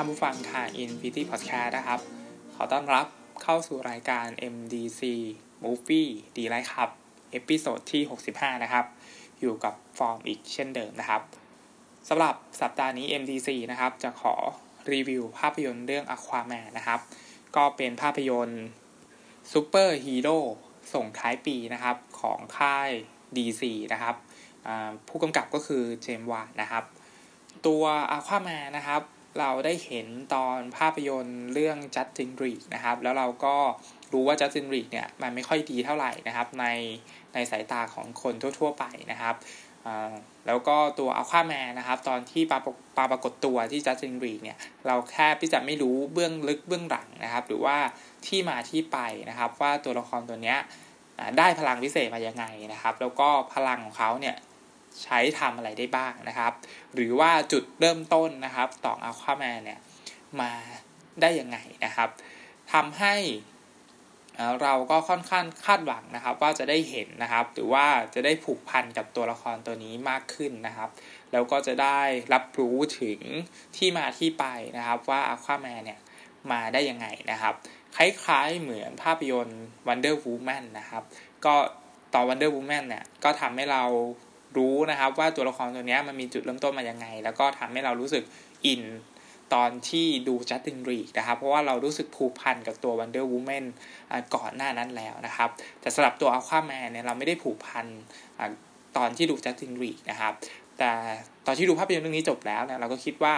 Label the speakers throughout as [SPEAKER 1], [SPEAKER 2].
[SPEAKER 1] ท่านผู้ฟังค่ะ Infinity Podcast นะครับ ขอต้อนรับเข้าสู่รายการ MDC Movie Delight ครับ episode ที่ 65 นะครับ อยู่กับฟอร์มอีกเช่นเดิมนะครับสำหรับสัปดาห์นี้ MDC นะครับ จะขอรีวิวภาพยนตร์เรื่อง Aquaman นะครับ ก็เป็นภาพยนตร์ซูเปอร์ฮีโร่ส่งท้ายปีนะครับของค่าย DC นะครับผู้กำกับก็คือ James Wan นะครับ ตัวอาควาแมนนะครับ เราได้เห็นตอนภาพยนตร์เรื่อง Justice League นะครับ แล้วเราก็รู้ว่า Justice League เนี่ยมันไม่ค่อยดีเท่าไหร่นะครับ ในในสายตาของคนทั่ว ๆ ไปนะครับแล้วก็ตัวอัลควาแมนนะครับ ตอนที่ปาปาปรากฏตัวที่ Justice League เนี่ย เราแค่ที่จะไม่รู้เบื้องลึกเบื้องหลังนะครับ หรือว่าที่มาที่ไปนะครับ ว่าตัวละครตัวเนี้ยได้พลังพิเศษมายังไงนะครับ แล้วก็พลังของเขาเนี่ย ใช้ทำอะไรได้บ้างนะครับ หรือว่าจุดเริ่มต้นนะครับต่ออัลควาแมนเนี่ยมาได้ยังไงนะครับทำให้เราก็ค่อนข้างคาดหวังนะครับ ว่าจะได้เห็นนะครับ หรือว่าจะได้ผูกพันกับตัวละครตัวนี้มากขึ้นนะครับ แล้วก็จะได้รับรู้ถึงที่มาที่ไปนะครับ ว่าอัลควาแมนเนี่ยมาได้ยังไงนะครับ คล้ายๆเหมือนภาพยนตร์ Wonder Woman นะครับ ก็ต่อ Wonder Woman เนี่ยก็ทำให้เรา รู้นะครับว่าตัวละครตัวนี้มันมีจุดเริ่มต้นมายังไง แล้วก็ทำให้เรารู้สึกอินตอนที่ดูจัสตินรีกนะครับ เพราะว่าเรารู้สึกผูกพันกับตัว Wonder Woman ก่อนหน้านั้นแล้วนะครับ แต่สำหรับตัวอัลควาแมนเนี่ยเราไม่ได้ผูกพันตอนที่ดูจัสตินรีกนะครับ แต่ตอนที่ดูภาพยนตร์เรื่องนี้จบแล้วเนี่ยเราก็คิดว่า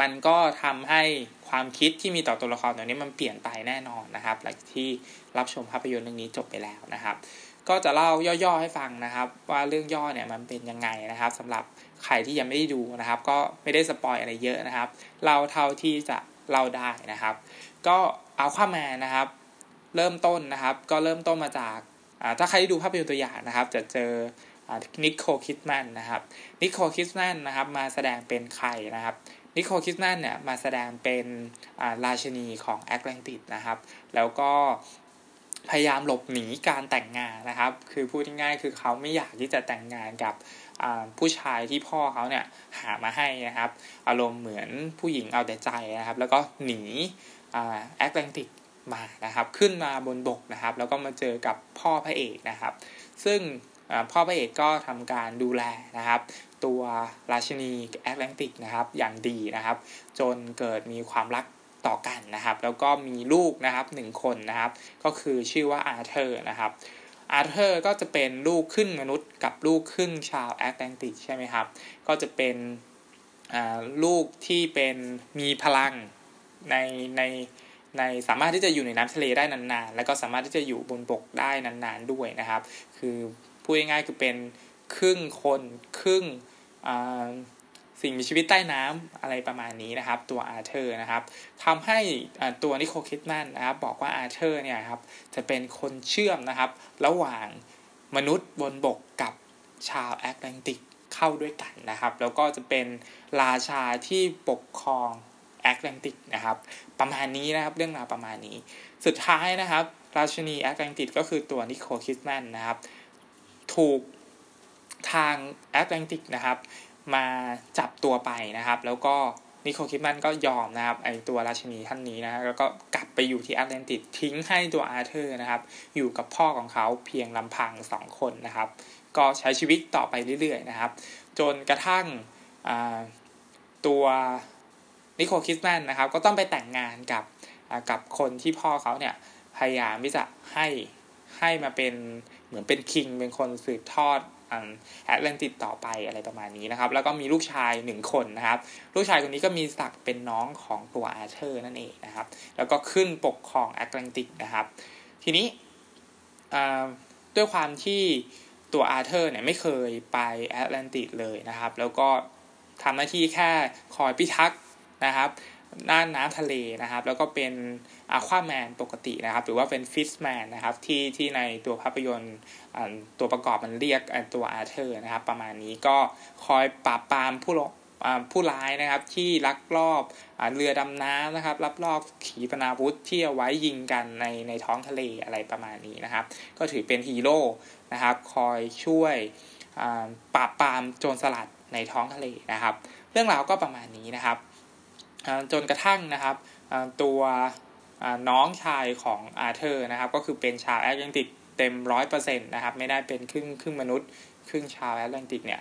[SPEAKER 1] มันก็ทำให้ความคิดที่มีต่อตัวละครตัวนี้มันเปลี่ยนไปแน่นอนนะครับ หลังที่รับชมภาพยนตร์เรื่องนี้จบไปแล้วนะครับ ก็จะเล่าย่อๆให้ฟังนะครับ ว่าเรื่องย่อเนี่ยมันเป็นยังไงนะครับสำหรับใครที่ยังไม่ได้ดูนะครับ ก็ไม่ได้สปอยอะไรเยอะนะครับเล่าเท่าที่จะเล่าได้นะครับ ก็เอาข้ามานะครับ เริ่มต้นนะครับ ก็เริ่มต้นมาจากถ้าใครได้ดูภาพยนตร์ตัวอย่างนะครับ จะเจอนิโคลคิดแมนนะครับนิโคลคิดแมนนะครับมาแสดงเป็นใครนะครับนิโคลคิดแมนเนี่ยมาแสดงเป็นราชินีของแอตแลนติสนะครับ แล้วก็ พยายามหลบหนีการแต่งงานนะครับ คือพูดง่ายๆคือเขาไม่อยากที่จะแต่งงานกับผู้ชายที่พ่อเขาเนี่ยหามาให้นะครับ อารมณ์เหมือนผู้หญิงเอาแต่ใจนะครับ แล้วก็หนีแอตแลนติกมานะครับ ขึ้นมาบนบกนะครับ แล้วก็มาเจอกับพ่อพระเอกนะครับ ซึ่งพ่อพระเอกก็ทำการดูแลนะครับ ตัวราชินีแอตแลนติสนะครับอย่างดีนะครับ จนเกิดมีความรัก ต่อกันนะครับ แล้วก็มีลูกนะครับหนึ่งคนนะครับ ก็คือชื่อว่าอาร์เธอร์นะครับอาร์เธอร์ก็จะเป็นลูกครึ่งมนุษย์กับลูกครึ่งชาวแอตแลนติสใช่ไหมครับ ก็จะเป็นลูกที่เป็นมีพลังในในในสามารถที่จะอยู่ในน้ำทะเลได้นานๆ แล้วก็สามารถที่จะอยู่บนบกได้นานๆด้วยนะครับ คือพูดง่ายๆคือเป็นครึ่งคนครึ่ง สิ่งมีชีวิตใต้น้ำอะไรประมาณนี้นะครับ ตัวอาร์เธอร์นะครับทำให้ตัว Nicole Kidman นะครับ บอกว่าอาร์เธอร์เนี่ยครับจะเป็นคนเชื่อมนะครับ ระหว่างมนุษย์บนบกกับชาวแอตแลนติสเข้าด้วยกันนะครับ แล้วก็จะเป็นราชาที่ปกครองแอตแลนติสนะครับ ประมาณนี้นะครับเรื่องราวประมาณนี้ สุดท้ายนะครับ ราชินีแอตแลนติสก็คือตัว Nicole Kidman นะครับ ถูกทางแอตแลนติสนะครับ มาจับตัวไปนะครับ แล้วก็ Nicole Kidman ก็ยอมนะครับไอตัวราชินีท่านนี้นะแล้วก็กลับไปอยู่ที่แอตแลนติสทิ้งให้ตัวอาร์เธอร์นะครับ อยู่กับพ่อของเขาเพียงลำพังสองคนนะครับ ก็ใช้ชีวิตต่อไปเรื่อยๆนะครับ จนกระทั่งตัว Nicole Kidman นะครับ ก็ต้องไปแต่งงานกับกับคนที่พ่อเขาเนี่ยพยายามที่จะให้ให้มาเป็นเหมือนเป็น king เป็นคนสืบทอด แอตแลนติสต่อไปอะไรประมาณนี้นะครับ แล้วก็มีลูกชายหนึ่งคนนะครับ ลูกชายคนนี้ก็มีศักดิ์เป็นน้องของตัวอาร์เธอร์นั่นเองนะครับ แล้วก็ขึ้นปกครองแอตแลนติสนะครับ ทีนี้ด้วยความที่ตัวอาร์เธอร์เนี่ยไม่เคยไปแอตแลนติกเลยนะครับ แล้วก็ทำหน้าที่แค่คอยพิทักษ์นะครับ น่านน้ำทะเลนะครับ แล้วก็เป็นอะควาแมนปกตินะครับ หรือว่าเป็นฟิชแมนนะครับที่ที่ในตัวภาพยนตร์ตัวประกอบมันเรียกตัวอาเธอร์นะครับ ประมาณนี้ก็คอยปราบปรามผู้ผู้ร้ายนะครับที่ลักลอบเรือดำน้ำนะครับลักลอบขีปนาวุธที่เอาไว้ยิงกันในในท้องทะเลอะไรประมาณนี้นะครับ ก็ถือเป็นฮีโร่นะครับคอยช่วยปราบปรามโจรสลัดในท้องทะเลนะครับ เรื่องราวก็ประมาณนี้นะครับ จนกระทั่งนะครับตัวน้องชายของอาเธอร์นะครับ ก็คือเป็นชาวแอตแลนติสเต็มร้อยเปอร์เซ็นต์นะครับ ไม่ได้เป็นครึ่งครึ่งมนุษย์ครึ่งชาวแอตแลนติสเนี่ย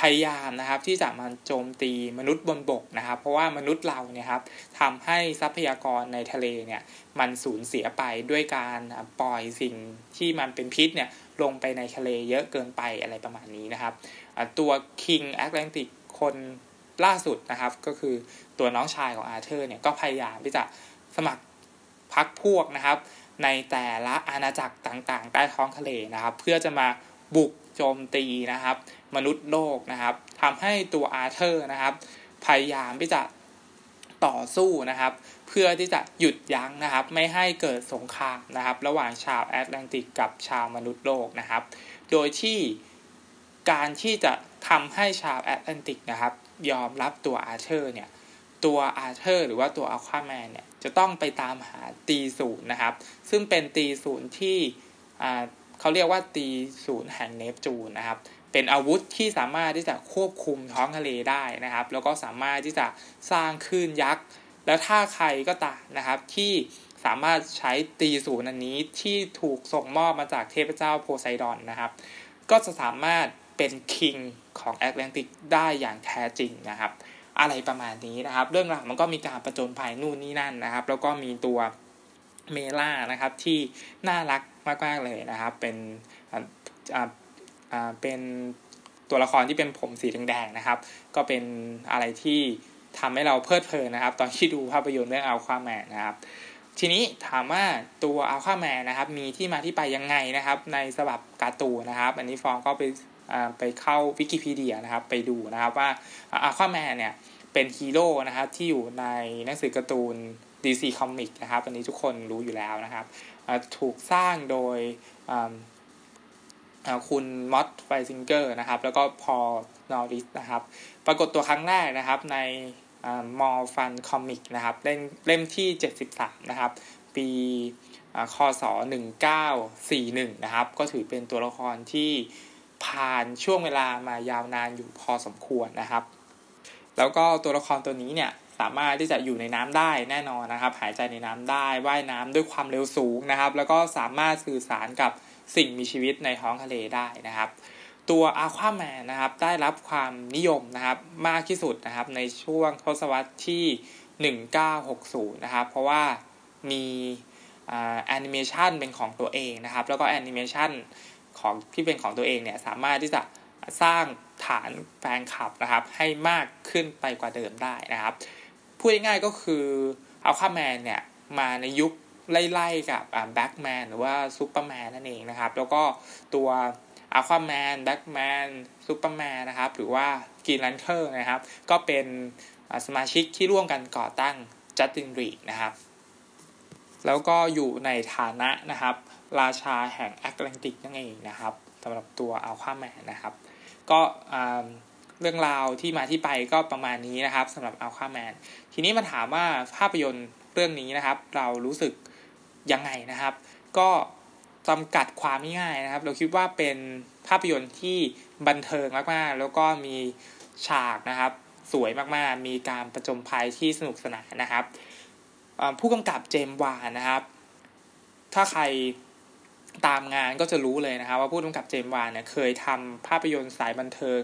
[SPEAKER 1] พยายามนะครับที่จะมาโจมตีมนุษย์บนบกนะครับ เพราะว่ามนุษย์เราเนี่ยครับทำให้ทรัพยากรในทะเลเนี่ยมันสูญเสียไปด้วยการปล่อยสิ่งที่มันเป็นพิษเนี่ยลงไปในทะเลเยอะเกินไปอะไรประมาณนี้นะครับ ตัว King Atlantic คน ล่าสุดนะครับ ก็คือตัวน้องชายของอาเธอร์เนี่ยก็พยายามที่จะสมัครพักพวกนะครับ ในแต่ละอาณาจักรต่างๆ ใต้ท้องทะเลนะครับ เพื่อจะมาบุกโจมตีนะครับ มนุษย์โลกนะครับทำให้ตัวอาเธอร์นะครับ พยายามที่จะต่อสู้นะครับ เพื่อที่จะหยุดยั้งนะครับ ไม่ให้เกิดสงครามนะครับ ระหว่างชาวแอตแลนติสกับชาวมนุษย์โลกนะครับ โดยที่การที่จะทำให้ชาวแอตแลนติสนะครับ ยอมรับตัวอาเธอร์เนี่ยตัวอาเธอร์หรือว่าตัวอัลควาแมนเนี่ยจะต้องไปตามหาตรีศูลนะครับ ซึ่งเป็นตีศูนย์ที่เขาเรียกว่าตีศูนย์แห่งเนปจูนนะครับ เป็นอาวุธที่สามารถที่จะควบคุมท้องทะเลได้นะครับ แล้วก็สามารถที่จะสร้างคลื่นยักษ์ แล้วถ้าใครก็ตามนะครับที่สามารถใช้ตีศูนย์อันนี้ที่ถูกส่งมอบมาจากเทพเจ้าโพไซดอนนะครับ ก็จะสามารถ เป็นคิงของแอตแลนติกได้อย่างแท้จริงนะครับ อะไรประมาณนี้นะครับ เรื่องราวมันก็มีการประจนภัยนู่นนี่นั่นนะครับ แล้วก็มีตัวเมร่านะครับที่น่ารักมากๆเลยนะครับ เป็นอ่าอ่าเป็นตัวละครที่เป็นผมสีแดงๆนะครับ ก็เป็นอะไรที่ทำให้เราเพลิดเพลินนะครับ ตอนที่ดูภาพยนตร์เรื่องอัลควาแมนนะครับ ทีนี้ถามว่าตัวอัลควาแมนนะครับ มีที่มาที่ไปยังไงนะครับ ในฉบับการ์ตูนนะครับ อันนี้ฟองก็ไป ไปเข้าวิกิพีเดียนะครับไปดูนะครับว่าอัลควาแมนเนี่ยเป็นฮีโร่นะครับที่อยู่ในหนังสือการ์ตูน DC Comic นะครับ อันนี้ทุกคนรู้อยู่แล้วนะครับถูกสร้างโดยคุณ Mort Weisinger นะครับ แล้วก็ Paul Norris นะครับ ปรากฏตัวครั้งแรกนะครับใน More Fun Comic นะครับ เล่มเล่มที่ 73 นะครับ ปีคศ 1941 นะครับ ก็ถือเป็นตัวละครที่ ผ่านช่วงเวลามายาวนานอยู่พอสมควรนะครับ แล้วก็ตัวละครตัวนี้เนี่ยสามารถที่จะอยู่ในน้ำได้แน่นอนนะครับ หายใจในน้ำได้ว่ายน้ำด้วยความเร็วสูงนะครับ แล้วก็สามารถสื่อสารกับสิ่งมีชีวิตในท้องทะเลได้นะครับ ตัวอาควาแมนนะครับได้รับความนิยมนะครับมากที่สุดนะครับในช่วงทศวรรษที่ 1960 นะครับ เพราะว่ามีแอนิเมชันเป็นของตัวเองนะครับ แล้วก็แอนิเมชัน ของที่เป็นของตัวเองเนี่ยสามารถที่จะสร้างฐานแฟนคลับนะครับ ให้มากขึ้นไปกว่าเดิมได้นะครับ พูดง่ายๆก็คืออัลคาแมนเนี่ยมาในยุคไล่ๆกับแบ็กแมนหรือว่าซูเปอร์แมนนั่นเองนะครับ แล้วก็ตัว Aquaman Batman Superman นะครับ หรือว่า Green Lantern นะครับ ก็เป็นสมาชิกที่ร่วมกันก่อตั้ง Justice League นะครับ แล้วก็อยู่ในฐานะนะครับ ราชาแห่งแอตแลนติกนั่นเองนะครับสำหรับตัวอัลควาแมนนะครับ ก็เรื่องราวที่มาที่ไปก็ประมาณนี้นะครับสำหรับอัลควาแมนทีนี้มาถามว่าภาพยนตร์เรื่องนี้นะครับ เรารู้สึกยังไงนะครับ ก็จำกัดความง่ายๆนะครับ เราคิดว่าเป็นภาพยนตร์ที่บันเทิงมากๆ แล้วก็มีฉากนะครับ สวยมากๆ มีการประจมภัยที่สนุกสนานนะครับ ผู้กำกับเจมวานนะครับ ถ้าใคร ตามงานก็จะรู้เลยนะครับว่าผู้กำกับเจมวานเนี่ยเคยทำภาพยนตร์สายบันเทิง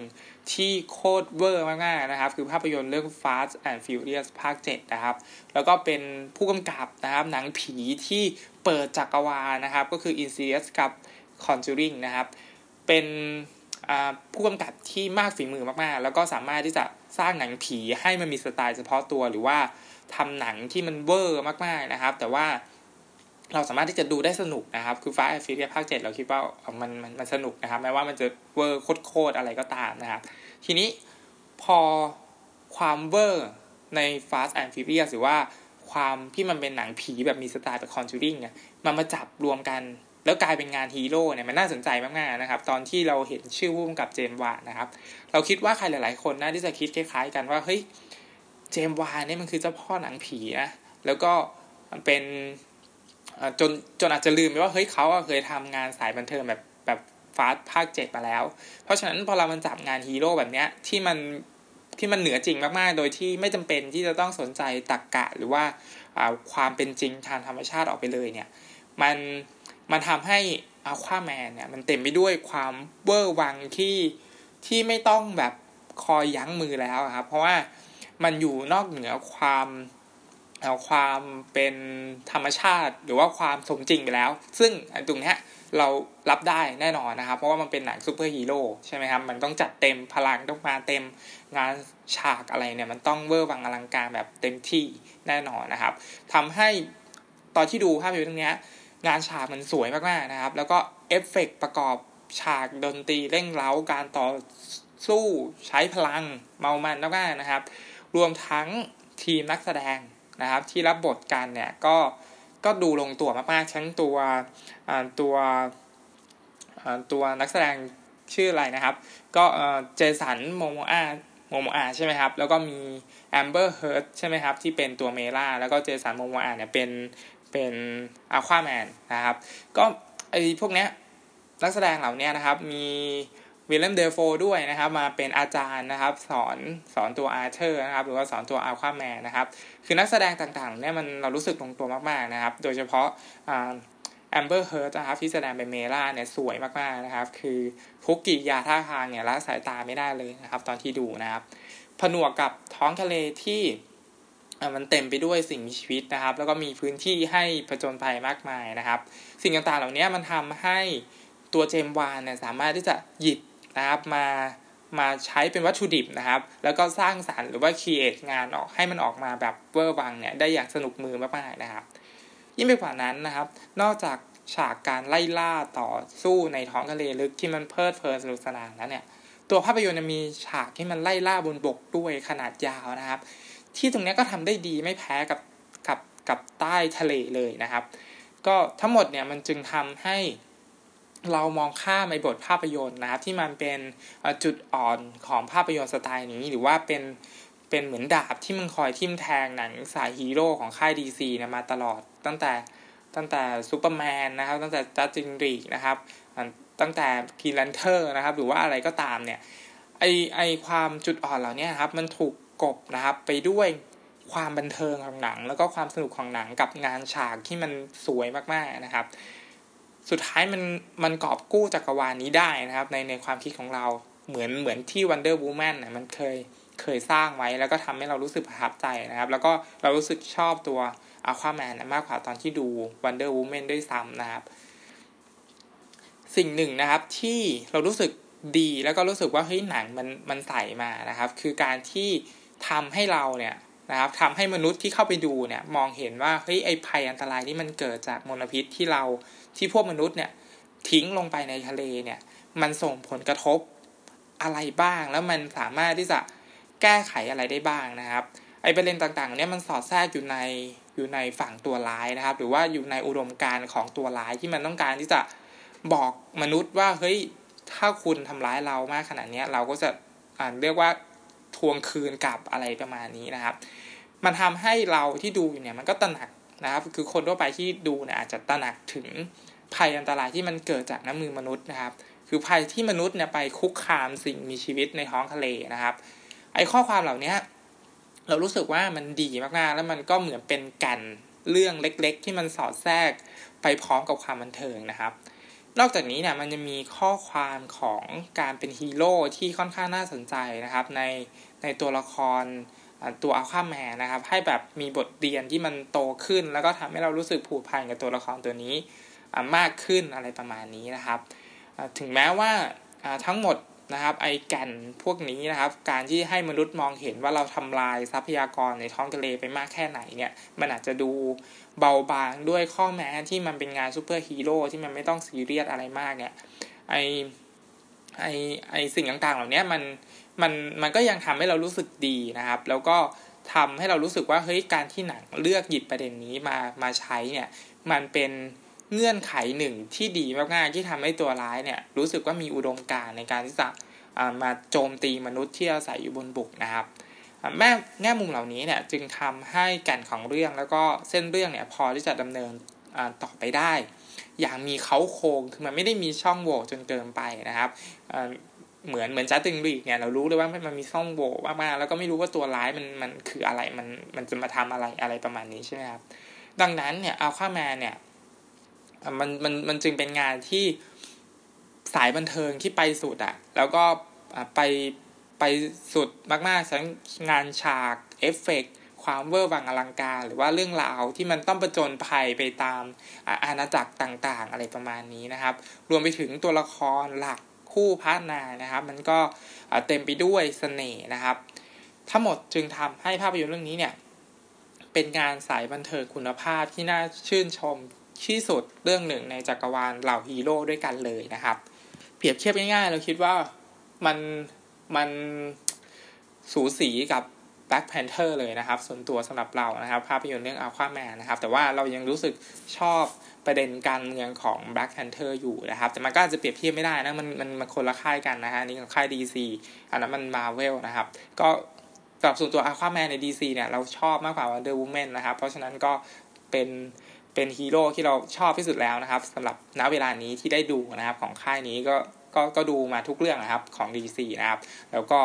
[SPEAKER 1] ที่โคตรเวอร์มากๆนะครับ คือภาพยนตร์เรื่อง Fast and Furious ภาค 7 นะครับ แล้วก็เป็นผู้กำกับนะครับ หนังผีที่เปิดจักรวาลนะครับ ก็คือ Insidious กับ Conjuring นะครับ เป็นผู้กำกับที่มากฝีมือมากๆ แล้วก็สามารถที่จะสร้างหนังผีให้มันมีสไตล์เฉพาะตัว หรือว่าทำหนังที่มันเวอร์มากๆนะครับ แต่ว่า เราสามารถที่จะดูได้สนุกนะครับ คือฟ้าแอฟริเดียภาคเจ็ดเราคิดว่ามันมันมันสนุกนะครับ แม้ว่ามันจะเวอร์โคตรอะไรก็ตามนะครับ ทีนี้พอความเวอร์ใน Fast and Furious หรือว่าความที่มันเป็นหนังผีแบบมีสไตล์แบบ Conjuring เนี่ยมันมาจับรวมกัน แล้วกลายเป็นงานฮีโร่เนี่ยมันน่าสนใจมากๆนะครับ ตอนที่เราเห็นชื่อผู้กำกับ James Wan นะครับ เราคิดว่าใครหลายๆคนน่าที่จะคิดคล้ายๆ กันว่าเฮ้ยเจมวานเนี่ยมันคือเจ้าพ่อหนังผีนะแล้วก็มันเป็น จนจนอาจจะลืมไปว่าเฮ้ยเขาเคยทำงานสายบันเทิงแบบแบบฟาสภาคเจ็ดมาแล้ว เพราะฉะนั้นพอเรามันจับงานฮีโร่แบบเนี้ยที่มันที่มันเหนือจริงมากๆ โดยที่ไม่จำเป็นที่จะต้องสนใจตรกกะหรือว่าความเป็นจริงทางธรรมชาติออกไปเลยเนี่ยมันมันทำให้อาควาแมนเนี่ยมันเต็มไปด้วยความเวอร์วังที่ที่ไม่ต้องแบบคอยยั้งมือแล้วครับ เพราะว่ามันอยู่นอกเหนือความ เอาความเป็นธรรมชาติหรือว่าความสมจริงไปแล้ว ซึ่งตรงนี้เรารับได้แน่นอนนะครับ เพราะว่ามันเป็นหนังซูเปอร์ฮีโร่ใช่ไหมครับ มันต้องจัดเต็มพลังต้องมาเต็มงานฉากอะไรเนี่ย มันต้องเวอร์วังอลังการแบบเต็มที่แน่นอนนะครับทำให้ตอนที่ดูภาพยนตร์เรื่องนี้งานฉากมันสวยมากๆนะครับ แล้วก็เอฟเฟกประกอบฉากดนตรีเร่งเร้าการต่อสู้ใช้พลังเมามันมากๆนะครับ รวมทั้งทีมนักแสดง นะครับ ที่รับบทกันเนี่ยก็ก็ดูลงตัวมากๆทั้งตัวตัวตัวนักแสดงชื่ออะไรนะครับ ก็เจสันโมโมอาMomoa ใช่ไหมครับ แล้วก็มี Amber Heard ใช่ไหมครับ ที่เป็นตัว Mera แล้วก็ Jason Momoa เนี่ยเป็นเป็นอะควาแมนนะครับ ก็ไอพวกเนี้ยนักแสดงเหล่านี้นะครับมี Willem Dafoe ด้วยนะครับ มาเป็นอาจารย์นะครับ สอนสอนตัว Arthur นะครับ หรือว่าสอนตัวอาร์ควาแมนนะครับ คือนักแสดงต่างๆเนี่ยมันเรารู้สึกลงตัวมากๆนะครับ โดยเฉพาะ Amber Heard นะครับที่แสดงเป็น Mera เนี่ยสวยมากๆนะครับ คือทุกกิริยาท่าทางเนี่ยละสายตาไม่ได้เลยนะครับ ตอนที่ดูนะครับ ผนวกกับท้องทะเลที่มันเต็มไปด้วยสิ่งมีชีวิตนะครับ แล้วก็มีพื้นที่ให้ผจญภัยมากมายนะครับ สิ่งต่างๆเหล่านี้มันทำให้ตัวเจมวานเนี่ยสามารถที่จะหยิบ นะครับมามาใช้เป็นวัตถุดิบนะครับ แล้วก็สร้างสารรค์หรือว่าครีเอทงานออกให้มันออกมาแบบเวอร์วังเนี่ยได้อย่างสนุกมือมากๆนะครับ ยิ่งไปกว่านั้นนะครับ นอกจากฉากการไล่ล่าต่อสู้ในท้องทะเลลึกที่มันเพลิดเพลินสนุกสนานแล้วเนี่ย ตัวภาพยนตร์มีฉากที่มันไล่ล่าบนบกด้วยขนาดยาวนะครับ ที่ตรงนี้ก็ทำได้ดีไม่แพ้กับกับกับใต้ทะเลเลยนะครับ ก็ทั้งหมดเนี่ยมันจึงทำให้ เรามองข้ามในบทภาพยนตร์นะครับที่มันเป็นจุดอ่อนของภาพยนตร์สไตล์นี้ หรือว่าเป็นเป็นเหมือนดาบที่มันคอยทิ่มแทงหนังสายฮีโร่ของค่าย DC นะมาตลอด ตั้งแต่ตั้งแต่ซูเปอร์แมนนะครับ ตั้งแต่ Justice League นะครับตั้งแต่ Green Lantern นะครับ หรือว่าอะไรก็ตามเนี่ยไอไอความจุดอ่อนเหล่านี้ครับมันถูกกลบนะครับไปด้วยความบันเทิงของหนัง แล้วก็ความสนุกของหนังกับงานฉากที่มันสวยมากๆนะครับ สุดท้ายมันมันกอบกู้จักรวาลนี้ได้นะครับ ในในความคิดของเราเหมือนเหมือนที่ Wonder Woman นะมันเคยเคยสร้างไว้แล้วก็ทำให้เรารู้สึกประทับใจนะครับ แล้วก็เรารู้สึกชอบตัว Aquaman นมากกว่าตอนที่ดู Wonder Woman ด้วยซ้ำนะครับ สิ่งหนึ่งนะครับที่เรารู้สึกดีแล้วก็รู้สึกว่าเฮ้ยหนังมันมันใส่มานะครับ คือการที่ทำให้เราเนี่ย นะครับทำให้มนุษย์ที่เข้าไปดูเนี่ยมองเห็นว่าเฮ้ยไอภัยอันตรายที่มันเกิดจากมลพิษที่เราที่พวกมนุษย์เนี่ยทิ้งลงไปในทะเลเนี่ยมันส่งผลกระทบอะไรบ้าง แล้วมันสามารถที่จะแก้ไขอะไรได้บ้างนะครับไอประเด็นต่างๆเนี่ยมันสอดแทรกอยู่ในอยู่ในฝั่งตัวร้ายนะครับ หรือว่าอยู่ในอุดมการณ์ของตัวร้ายที่มันต้องการที่จะบอกมนุษย์ว่าเฮ้ยถ้าคุณทำร้ายเรามากขนาดนี้เราก็จะอ่านเรียกว่า ทวงคืนกลับอะไรประมาณนี้นะครับ มันทำให้เราที่ดูอยู่เนี่ยมันก็ตระหนักนะครับ คือคนทั่วไปที่ดูเนี่ยอาจจะตระหนักถึงภัยอันตรายที่มันเกิดจากน้ำมือมนุษย์นะครับ คือภัยที่มนุษย์เนี่ยไปคุกคามสิ่งมีชีวิตในท้องทะเลนะครับ ไอ้ข้อความเหล่านี้เรารู้สึกว่ามันดีมากๆ แล้วมันก็เหมือนเป็นแก่นเรื่องเล็ก ๆ ที่มันสอดแทรกไปพร้อมกับความบันเทิงนะครับ นอกจากนี้เนี่ยมันจะมีข้อความของการเป็นฮีโร่ที่ค่อนข้างน่าสนใจนะครับ ในในตัวละครตัวอัลคาแมนนะครับ ให้แบบมีบทเรียนที่มันโตขึ้น แล้วก็ทำให้เรารู้สึกผูกพันกับตัวละครตัวนี้มากขึ้นอะไรประมาณนี้นะครับ ถึงแม้ว่าทั้งหมด นะครับไอแก่นพวกนี้นะครับ การที่ให้มนุษย์มองเห็นว่าเราทำลายทรัพยากรในท้องทะเลไปมากแค่ไหนเนี่ยมันอาจจะดูเบาบางด้วยข้อแม้ที่มันเป็นงานซูเปอร์ฮีโร่ที่มันไม่ต้องซีเรียสอะไรมากเนี่ยไอไอไอสิ่งต่างๆ เหล่านี้มันมันมันก็ยังทำให้เรารู้สึกดีนะครับ แล้วก็ทำให้เรารู้สึกว่าเฮ้ยการที่หนังเลือกหยิบประเด็นนี้มามาใช้เนี่ยมันเป็น เงื่อนไขหนึ่งที่ดีมากๆที่ทำให้ตัวร้ายเนี่ยรู้สึกว่ามีอุดมการณ์ในการที่จะมาโจมตีมนุษย์ที่อาศัยอยู่บนบุกนะครับแม่แง่มุมเหล่านี้เนี่ยจึงทำให้แก่นของเรื่องแล้วก็เส้นเรื่องเนี่ยพอที่จะดำเนินต่อไปได้ อย่างมีเขาโครงคือมันไม่ได้มีช่องโหว่จนเกินไปนะครับเหมือนเหมือนจัสตินบีเนี่ยเรารู้เลยว่ามันมีช่องโหว่มากๆแล้วก็ไม่รู้ว่าตัวร้ายมันมันคืออะไรมันมันจะมาทำอะไรอะไรประมาณนี้ใช่ไหมครับดังนั้นเนี่ยอัลคาแมนเนี่ย มันมันมันจึงเป็นงานที่สายบันเทิงที่ไปสุดอะแล้วก็ไปไปสุดมากๆทั้งงานฉากเอฟเฟกต์ความเวอร์วังอลังการ หรือว่าเรื่องราวที่มันต้องประจนภัยไปตามอาณาจักรต่างๆ อะไรประมาณนี้นะครับ รวมไปถึงตัวละครหลักคู่พระนายนะครับ มันก็เต็มไปด้วยเสน่ห์นะครับ ทั้งหมดจึงทำให้ภาพยนตร์เรื่องนี้เนี่ยเป็นงานสายบันเทิงคุณภาพที่น่าชื่นชม ที่สุดเรื่องหนึ่งในจักรวาลเหล่าฮีโร่ด้วยกันเลยนะครับ เปรียบเทียบง่ายๆเราคิดว่ามันมันสูสีกับ Black Panther เลยนะครับ ส่วนตัวสำหรับเรานะครับ ภาพยนตร์เรื่อง Aquaman นะครับ แต่ว่าเรายังรู้สึกชอบประเด็นการเมืองของ Black Panther อยู่นะครับ แต่มันก็อาจจะเปรียบเทียบไม่ได้นะ มันมันมันคนละค่ายกันนะฮะนี่ของค่าย DC อันนั้นมัน Marvel นะครับ ก็สำหรับส่วนตัว Aquaman ใน DC เนี่ย เราชอบมากกว่า Wonder Woman นะครับ เพราะฉะนั้นก็เป็น เป็นฮีโร่ที่เราชอบที่สุดแล้วนะครับสำหรับณเวลานี้ที่ได้ดูนะครับของค่ายนี้ก็ก็ก็ดูมาทุกเรื่องนะครับของ DC นะครับ แล้วก็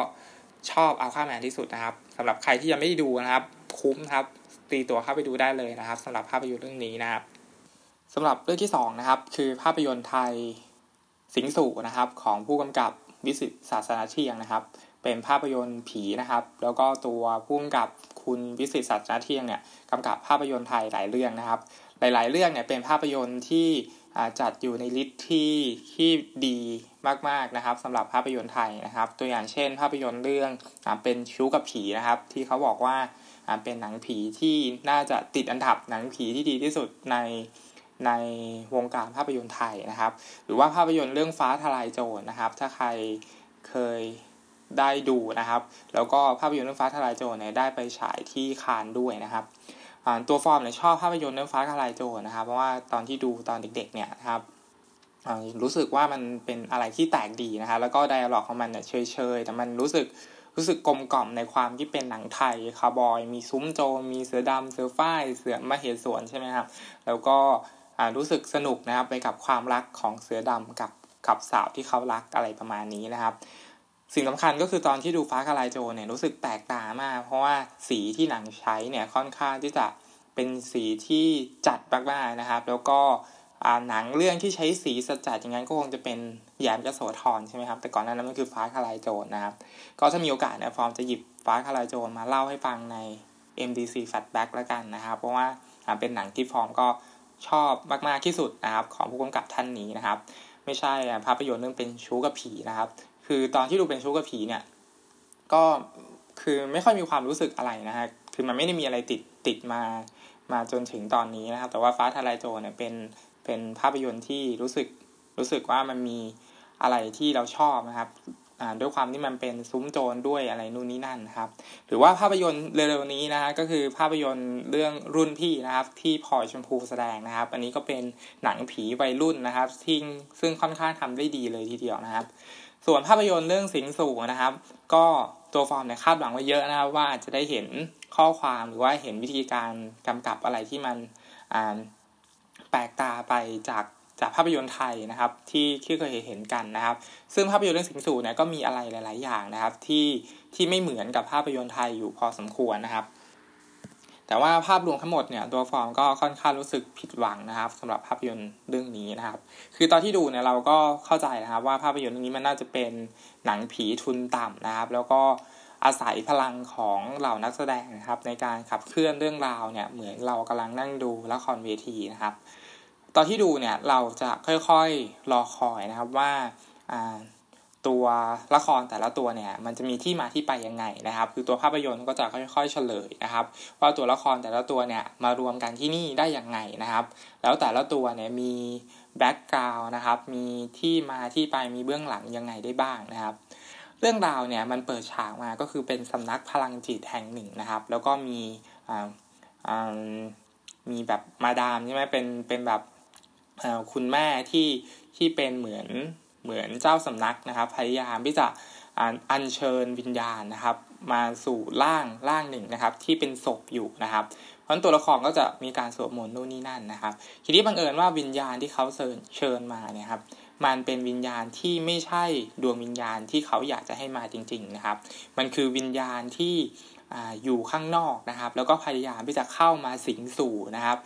[SPEAKER 1] ชอบเอาค่าแมนที่สุดนะครับสำหรับใครที่ยังไม่ได้ดูนะครับ คุ้มครับตีตัวเข้าไปดูได้เลยนะครับสำหรับภาพยนตร์เรื่องนี้นะครับสำหรับเรื่องที่2นะครับคือภาพยนตร์ไทยสิงสู่นะครับของผู้กำกับวิสิตศาสนาเชียงนะครับ เป็นภาพยนตร์ผีนะครับ แล้วก็ตัวผู้กำกับคุณวิสิตศาสนาเชียงเนี่ยกำกับภาพยนตร์ไทยหลายเรื่องนะครับ หลาย ๆ เรื่องเนี่ยเป็นภาพยนตร์ที่จัดอยู่ในลิสต์ที่ที่ดีมาก ๆ นะครับสำหรับภาพยนตร์ไทยนะครับ ตัวอย่างเช่น ภาพยนตร์เรื่องเป็นชู้กับผีนะครับ ที่เขาบอกว่าเป็นหนังผีที่น่าจะติดอันดับหนังผีที่ดีที่สุดในในวงการภาพยนตร์ไทยนะครับ หรือว่าภาพยนตร์เรื่องฟ้าทลายโจรนะครับ ถ้าใครเคยได้ดูนะครับ แล้วก็ภาพยนตร์เรื่องฟ้าทลายโจรเนี่ยได้ไปฉายที่คานด้วยนะครับ ตัวฟอร์มเนี่ยชอบภาพยนตร์เรื่องฟ้าทลายโจรนะครับ เพราะว่าตอนที่ดูตอนเด็กๆเนี่ยนะครับรู้สึกว่ามันเป็นอะไรที่แตกดีนะคะแล้วก็ไดอะล็อกของมันเนี่ยเฉยๆ แต่มันรู้สึกรู้สึกกลมกล่อมในความที่เป็นหนังไทยคาร์บอย มีซุ้มโจมีเสือดำเสือฝ้ายเสือมาเหสวนใช่ไหมครับ แล้วก็รู้สึกสนุกนะครับไปกับความรักของเสือดำกับกับสาวที่เขารักอะไรประมาณนี้นะครับ สิ่งสำคัญก็คือตอนที่ดูฟ้าคาลายโจเนี่ยรู้สึกแปลกตามาก เพราะว่าสีที่หนังใช้เนี่ยค่อนข้างที่จะเป็นสีที่จัดมากๆนะครับ แล้วก็หนังเรื่องที่ใช้สีสจัดอย่างนั้นก็คงจะเป็นแยมกระโสธรใช่ไหมครับ แต่ก่อนหน้านั้นมันคือฟ้าคลายโจรนะครับ ก็ถ้ามีโอกาสเนี่ยฟอร์มจะหยิบฟ้าคลายโจรมาเล่าให้ฟังใน MDC Fatback แล้วกันนะครับ เพราะว่าเป็นหนังที่ฟอร์มก็ชอบมากๆที่สุดนะครับ ของผู้กำกับท่านนี้นะครับ ไม่ใช่ภาพยนตร์เรื่องเป็นชู้กับผีนะครับ คือตอนที่ดูเป็นชู้กับผีเนี่ย ก็คือไม่ค่อยมีความรู้สึกอะไรนะฮะคือมันไม่ได้มีอะไรติดติดมามาจนถึงตอนนี้นะครับ แต่ว่าฟ้าทลายโจรเนี่ยเป็นเป็นภาพยนตร์ที่รู้สึกรู้สึกว่ามันมีอะไรที่เราชอบนะครับด้วยความที่มันเป็นซุ้มโจรด้วยอะไรนู่นนี่นั่นนะครับ หรือว่าภาพยนตร์เร็วๆนี้นะฮะก็คือภาพยนตร์เรื่องรุ่นพี่นะครับ ที่พลอยชมพูแสดงนะครับ อันนี้ก็เป็นหนังผีวัยรุ่นนะครับที่ซึ่งค่อนข้างทำได้ดีเลยทีเดียวนะครับ ส่วนภาพยนตร์เรื่องสิงสู่นะครับ ก็ตัวฟอร์มเนี่ยคาดหวังไว้เยอะนะครับว่าอาจจะได้เห็นข้อความหรือว่าเห็นวิธีการกำกับอะไรที่มันแปลกตาไปจากจากภาพยนตร์ไทยนะครับที่ที่เคยเห็นกันนะครับ ซึ่งภาพยนตร์เรื่องสิงสู่เนี่ยก็มีอะไรหลาย ๆ อย่างนะครับที่ที่ไม่เหมือนกับภาพยนตร์ไทยอยู่พอสมควรนะครับ แต่ว่าภาพรวมทั้งหมดเนี่ยตัวฟอร์มก็ค่อนข้างรู้สึกผิดหวังนะครับสำหรับภาพยนตร์เรื่องนี้นะครับ คือตอนที่ดูเนี่ยเราก็เข้าใจนะครับ ว่าภาพยนตร์เรื่องนี้มันน่าจะเป็นหนังผีทุนต่ำนะครับ แล้วก็อาศัยพลังของเหล่านักแสดงนะครับ ในการขับเคลื่อนเรื่องราวเนี่ยเหมือนเรากำลังนั่งดูละครเวทีนะครับ ตอนที่ดูเนี่ยเราจะค่อยๆรอคอยนะครับว่า ตัวละครแต่ละตัวเนี่ยมันจะมีที่มาที่ไปยังไงนะครับ คือตัวภาพยนตร์ก็จะค่อยๆเฉลยนะครับ ว่าตัวละครแต่ละตัวเนี่ยมารวมกันที่นี่ได้ยังไงนะครับ แล้วแต่ละตัวเนี่ยมีแบ็กกราวน์นะครับ มีที่มาที่ไปมีเบื้องหลังยังไงได้บ้างนะครับ เรื่องราวเนี่ยมันเปิดฉากมาก็คือเป็นสำนักพลังจิตแห่งหนึ่งนะครับ แล้วก็มีมีแบบมาดามใช่ไหมเป็นเป็นแบบคุณแม่ที่ที่เป็นเหมือน เหมือนเจ้าสำนักนะครับ พยายามที่จะอัญเชิญวิญญาณนะครับ มาสู่ร่างร่างหนึ่งนะครับ ที่เป็นศพอยู่นะครับเพราะตัวละครก็จะมีการสวดมนต์นู่นนี่นั่นนะครับ ทีนี้บังเอิญว่าวิญญาณที่เขาเชิญเชิญมาเนี่ยครับ มันเป็นวิญญาณที่ไม่ใช่ดวงวิญญาณที่เขาอยากจะให้มาจริง ๆนะครับ มันคือวิญญาณที่ อยู่ข้างนอกนะครับ แล้วก็พยายามที่จะเข้ามาสิงสู่นะครับ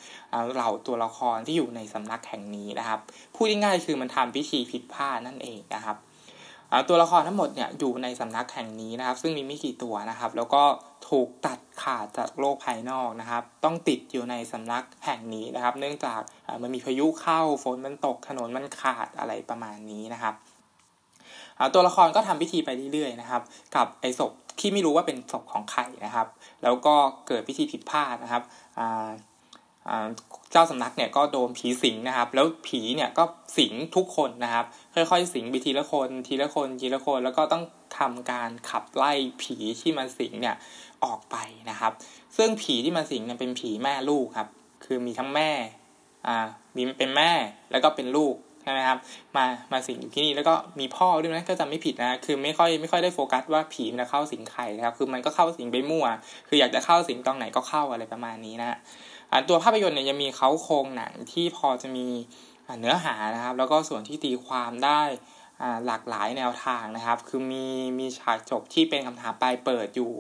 [SPEAKER 1] เหล่าตัวละครที่อยู่ในสำนักแห่งนี้นะครับพูดง่ายๆคือมันทำพิธีผิดพลาดนั่นเองนะครับตัวละครทั้งหมดเนี่ยอยู่ในสำนักแห่งนี้นะครับ ซึ่งมีไม่กี่ตัวนะครับ แล้วก็ถูกตัดขาดจากโลกภายนอกนะครับ ต้องติดอยู่ในสำนักแห่งนี้นะครับ เนื่องจากมันมีพายุเข้าฝนมันตกถนนมันขาดอะไรประมาณนี้นะครับตัวละครก็ทำพิธีไปเรื่อยๆนะครับ กับไอ้ศพ ที่ไม่รู้ว่าเป็นศพของใครนะครับ แล้วก็เกิดพิธีผิดพลาดนะครับเจ้าสำนักเนี่ยก็โดนผีสิงนะครับ แล้วผีเนี่ยก็สิงทุกคนนะครับ ค่อยๆ สิงไปทีละคนทีละคนทีละคนแล้วก็ต้องทำการขับไล่ผีที่มาสิงเนี่ยออกไปนะครับ ซึ่งผีที่มาสิงเนี่ยเป็นผีแม่ลูกครับ คือมีทั้งแม่อ่ามีเป็นแม่แล้วก็เป็นลูก ใช่ไหมครับมามาสิงอยู่ที่นี่แล้วก็มีพ่อด้วยนะก็จะไม่ผิดนะคือไม่ค่อยไม่ค่อยได้โฟกัสว่าผีมันจะเข้าสิงใครนะครับคือมันก็เข้าสิงไปมั่ว คืออยากจะเข้าสิงตรงไหนก็เข้าอะไรประมาณนี้นะตัวภาพยนตร์เนี่ยยังมีเขาโครงหนังที่พอจะมีเนื้อหานะครับ แล้วก็ส่วนที่ตีความได้หลากหลายแนวทางนะครับ คือมีมีฉากจบที่เป็นคำถามปลายเปิดอยู่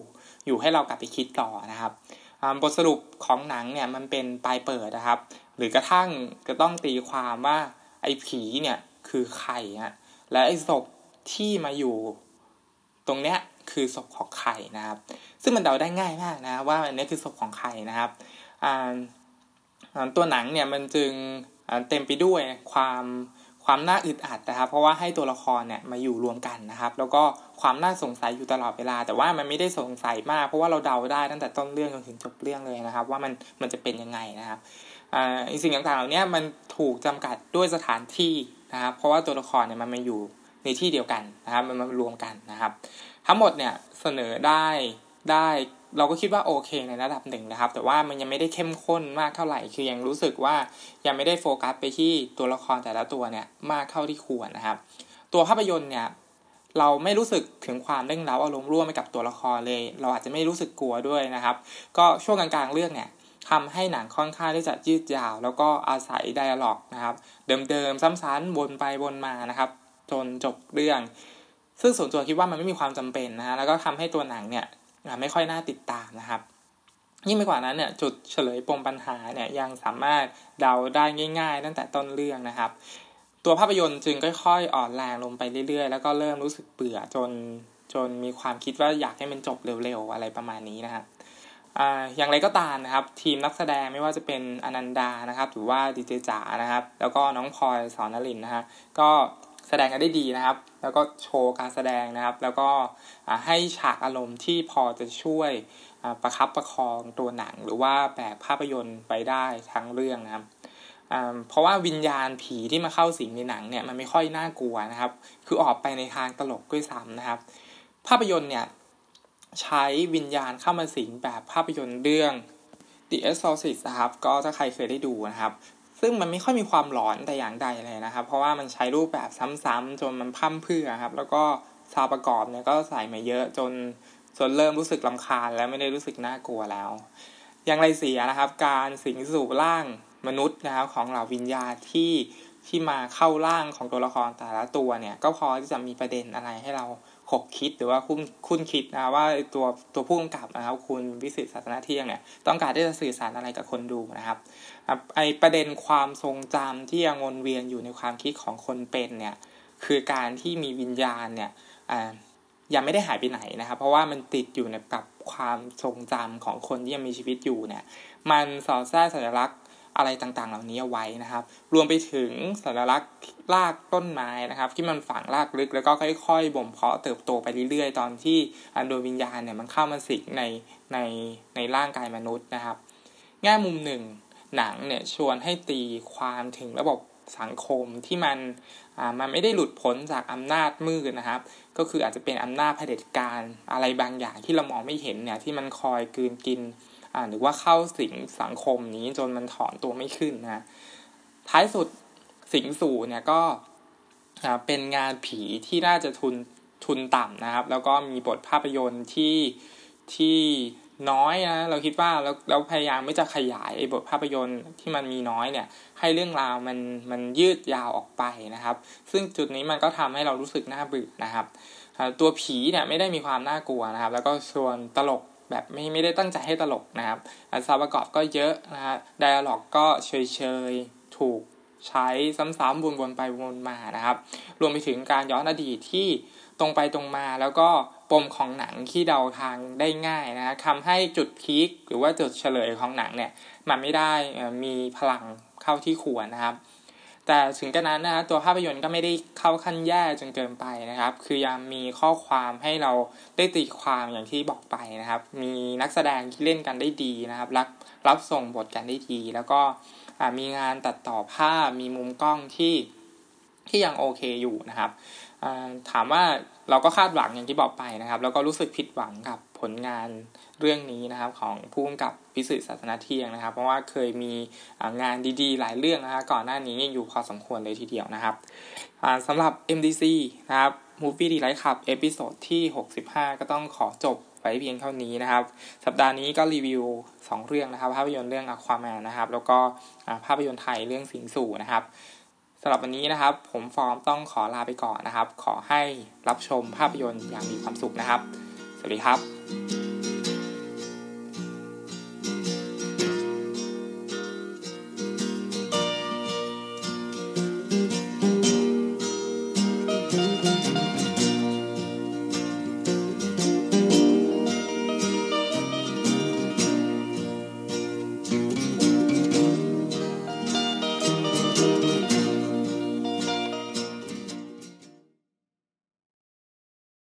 [SPEAKER 1] อยู่ให้เรากลับไปคิดต่อนะครับบทสรุปของหนังเนี่ยมันเป็นปลายเปิดนะครับ หรือกระทั่งจะต้องตีความว่า ไอ้ผีเนี่ยคือใครฮะและไอ้ศพที่มาอยู่ตรงเนี้ยคือศพของใครนะครับ ซึ่งมันเดาได้ง่ายมากนะว่าอันนี้คือศพของใครนะครับตัวหนังเนี่ยมันจึงเต็มไปด้วยความความน่าอึดอัดนะครับ เพราะว่าให้ตัวละครเนี่ยมาอยู่รวมกันนะครับ แล้วก็ความน่าสงสัยอยู่ตลอดเวลา แต่ว่ามันไม่ได้สงสัยมาก เพราะว่าเราเดาได้ตั้งแต่ต้นเรื่องจนถึงจบเรื่องเลยนะครับ ว่ามันมันจะเป็นยังไงนะครับ สิ่งต่างๆเหล่านี้มันถูกจำกัดด้วยสถานที่นะครับเพราะว่าตัวละครเนี่ยมันมาอยู่ในที่เดียวกันนะครับมันมารวมกันนะครับ ทั้งหมดเนี่ยเสนอได้ได้เราก็คิดว่าโอเคในระดับหนึ่งนะครับ แต่ว่ามันยังไม่ได้เข้มข้นมากเท่าไหร่ คือยังรู้สึกว่ายังไม่ได้โฟกัสไปที่ตัวละครแต่ละตัวเนี่ยมากเท่าที่ควรนะครับ ตัวภาพยนตร์เนี่ยเราไม่รู้สึกถึงความเร่งเร้าอารมณ์ร่วมไปกับตัวละครเลย เราอาจจะไม่รู้สึกกลัวด้วยนะครับ ก็ช่วงกลางๆเรื่องเนี่ย ทำให้หนังค่อนข้างที่จะยืดยาว แล้วก็อาศัยไดอะล็อกนะครับ เดิมๆซ้ำๆวนไปวนมานะครับ จนจบเรื่อง ซึ่งส่วนตัวคิดว่ามันไม่มีความจำเป็นนะฮะแล้วก็ทำให้ตัวหนังเนี่ยไม่ค่อยน่าติดตามนะครับยิ่งไปกว่านั้นเนี่ยจุดเฉลยปมปัญหาเนี่ยยังสามารถเดาได้ง่าย ๆ ตั้งแต่ต้นเรื่องนะครับ ตัวภาพยนตร์จึงค่อยๆ อ่อนแรงลงไปเรื่อยๆ แล้วก็เริ่มรู้สึกเบื่อจนจนมีความคิดว่าอยากให้มันจบเร็วๆ อะไรประมาณนี้นะครับ อย่างไรก็ตามนะครับ ทีมนักแสดงไม่ว่าจะเป็นอนันดานะครับหรือว่าดีเจจ๋านะครับ แล้วก็น้องพลอยสอนนลินนะฮะก็แสดงกันได้ดีนะครับ แล้วก็โชว์การแสดงนะครับ แล้วก็ให้ฉากอารมณ์ที่พอจะช่วยประคับประคองตัวหนัง หรือว่าแบกภาพยนตร์ไปได้ทั้งเรื่องนะครับเพราะว่าวิญญาณผีที่มาเข้าสิงในหนังเนี่ยมันไม่ค่อยน่ากลัวนะครับ คือออกไปในทางตลกด้วยซ้ำนะครับ ภาพยนตร์เนี่ย ใช้วิญญาณเข้ามาสิงแบบภาพยนตร์เรื่อง The Exorcist นะครับก็ถ้าใครเคยได้ดูนะครับ ซึ่งมันไม่ค่อยมีความหลอนแต่อย่างใดเลยนะครับ เพราะว่ามันใช้รูปแบบซ้ำๆจนมันพั่มเพื่อครับ แล้วก็ซาวประกอบเนี่ยก็ใส่มาเยอะจนจนเริ่มรู้สึกลำคาญและไม่ได้รู้สึกน่ากลัวแล้ว อย่างไรเสียนะครับ การสิงสู่ร่างมนุษย์นะครับของเหล่าวิญญาณที่ที่มาเข้าร่างของตัวละครแต่ละตัวเนี่ย ก็พอที่จะมีประเด็นอะไรให้เรา ขบคิดหรือว่าคุณคุณคิดนะว่าตัวตัวผู้กำกับนะครับ คุณวิสิตศาสนาเที่ยงเนี่ยต้องการที่จะสื่อสารอะไรกับคนดูนะครับไอประเด็นความทรงจำที่ยังวนเวียนอยู่ในความคิดของคนเป็นเนี่ยคือการที่มีวิญญาณเนี่ยยังไม่ได้หายไปไหนนะครับ เพราะว่ามันติดอยู่ในกับความทรงจำของคนที่ยังมีชีวิตอยู่เนี่ยมันสอดแทรกสัญลักษณ อะไรต่างๆ เหล่านี้เอาไว้นะครับ รวมไปถึงสัญลักษณ์รากต้นไม้นะครับ ที่มันฝังรากลึกแล้วก็ค่อยๆบ่มเพาะเติบโตไปเรื่อยๆ ตอนที่อันโดยวิญญาณเนี่ยมันเข้ามาสิงในในในร่างกายมนุษย์นะครับ แง่มุมหนึ่งหนังเนี่ยชวนให้ตีความถึงระบบสังคมที่มันอ่ามันไม่ได้หลุดพ้นจากอำนาจมืดนะครับ ก็คืออาจจะเป็นอำนาจเผด็จการอะไรบางอย่างที่เรามองไม่เห็นเนี่ยที่มันคอยกืนกิน หรือว่าเข้าสิงสังคมนี้จนมันถอนตัวไม่ขึ้นนะท้ายสุดสิงสู่เนี่ยก็เป็นงานผีที่น่าจะทุนทุนต่ำนะครับ แล้วก็มีบทภาพยนตร์ที่ที่น้อยนะเราคิดว่าเราเราพยายามไม่จะขยายบทภาพยนตร์ที่มันมีน้อยเนี่ย ให้เรื่องราวมันมันยืดยาวออกไปนะครับ ซึ่งจุดนี้มันก็ทำให้เรารู้สึกน่าเบื่อนะครับ ตัวผีเนี่ยไม่ได้มีความน่ากลัวนะครับ แล้วก็ชวนตลก แบบไม่ไม่ได้ตั้งใจให้ตลกนะครับอันซาประกอบก็เยอะนะฮะไดอะล็อกก็เฉยเฉยถูกใช้ซ้ำๆวนๆไปวนมานะครับ รวมไปถึงการย้อนอดีตที่ตรงไปตรงมาแล้วก็ปมของหนังที่เดาทางได้ง่ายนะทำให้จุดพีคหรือว่าจุดเฉลยของหนังเนี่ยมันไม่ได้มีพลังเข้าที่ควรนะครับ แต่ถึงกระนั้นนะตัวภาพยนตร์ก็ไม่ได้เข้าขั้นแย่จนเกินไปนะครับ คือยังมีข้อความให้เราได้ตีความอย่างที่บอกไปนะครับ มีนักแสดงที่เล่นกันได้ดีนะครับ รับรับส่งบทกันได้ดี แล้วก็มีงานตัดต่อภาพมีมุมกล้องที่ที่ยังโอเคอยู่นะครับถามว่าเราก็คาดหวังอย่างที่บอกไปนะครับ แล้วก็รู้สึกผิดหวังกับผลงาน เรื่องนี้นะครับของผู้กำกับพิสุทธิ์ศาสนาเที่ยงนะครับ เพราะว่าเคยมีงานดีๆ หลายเรื่องนะครับก่อนหน้านี้อยู่พอสมควรเลยทีเดียวนะครับสำหรับ MDC นะครับ Movie d e l i g h t Club episode ที่ 65 ก็ต้องขอจบไว้เพียงเท่านี้นะครับ สัปดาห์นี้ก็รีวิว 2 เรื่องนะครับ ภาพยนตร์เรื่อง Aquaman นะครับ แล้วก็ภาพยนตร์ไทยเรื่องสิงสู่นะครับสำหรับวันนี้นะครับ ผมฟอร์มต้องขอลาไปก่อนนะครับ ขอให้รับชมภาพยนตร์อย่างมีความสุขนะครับ สวัสดีครับ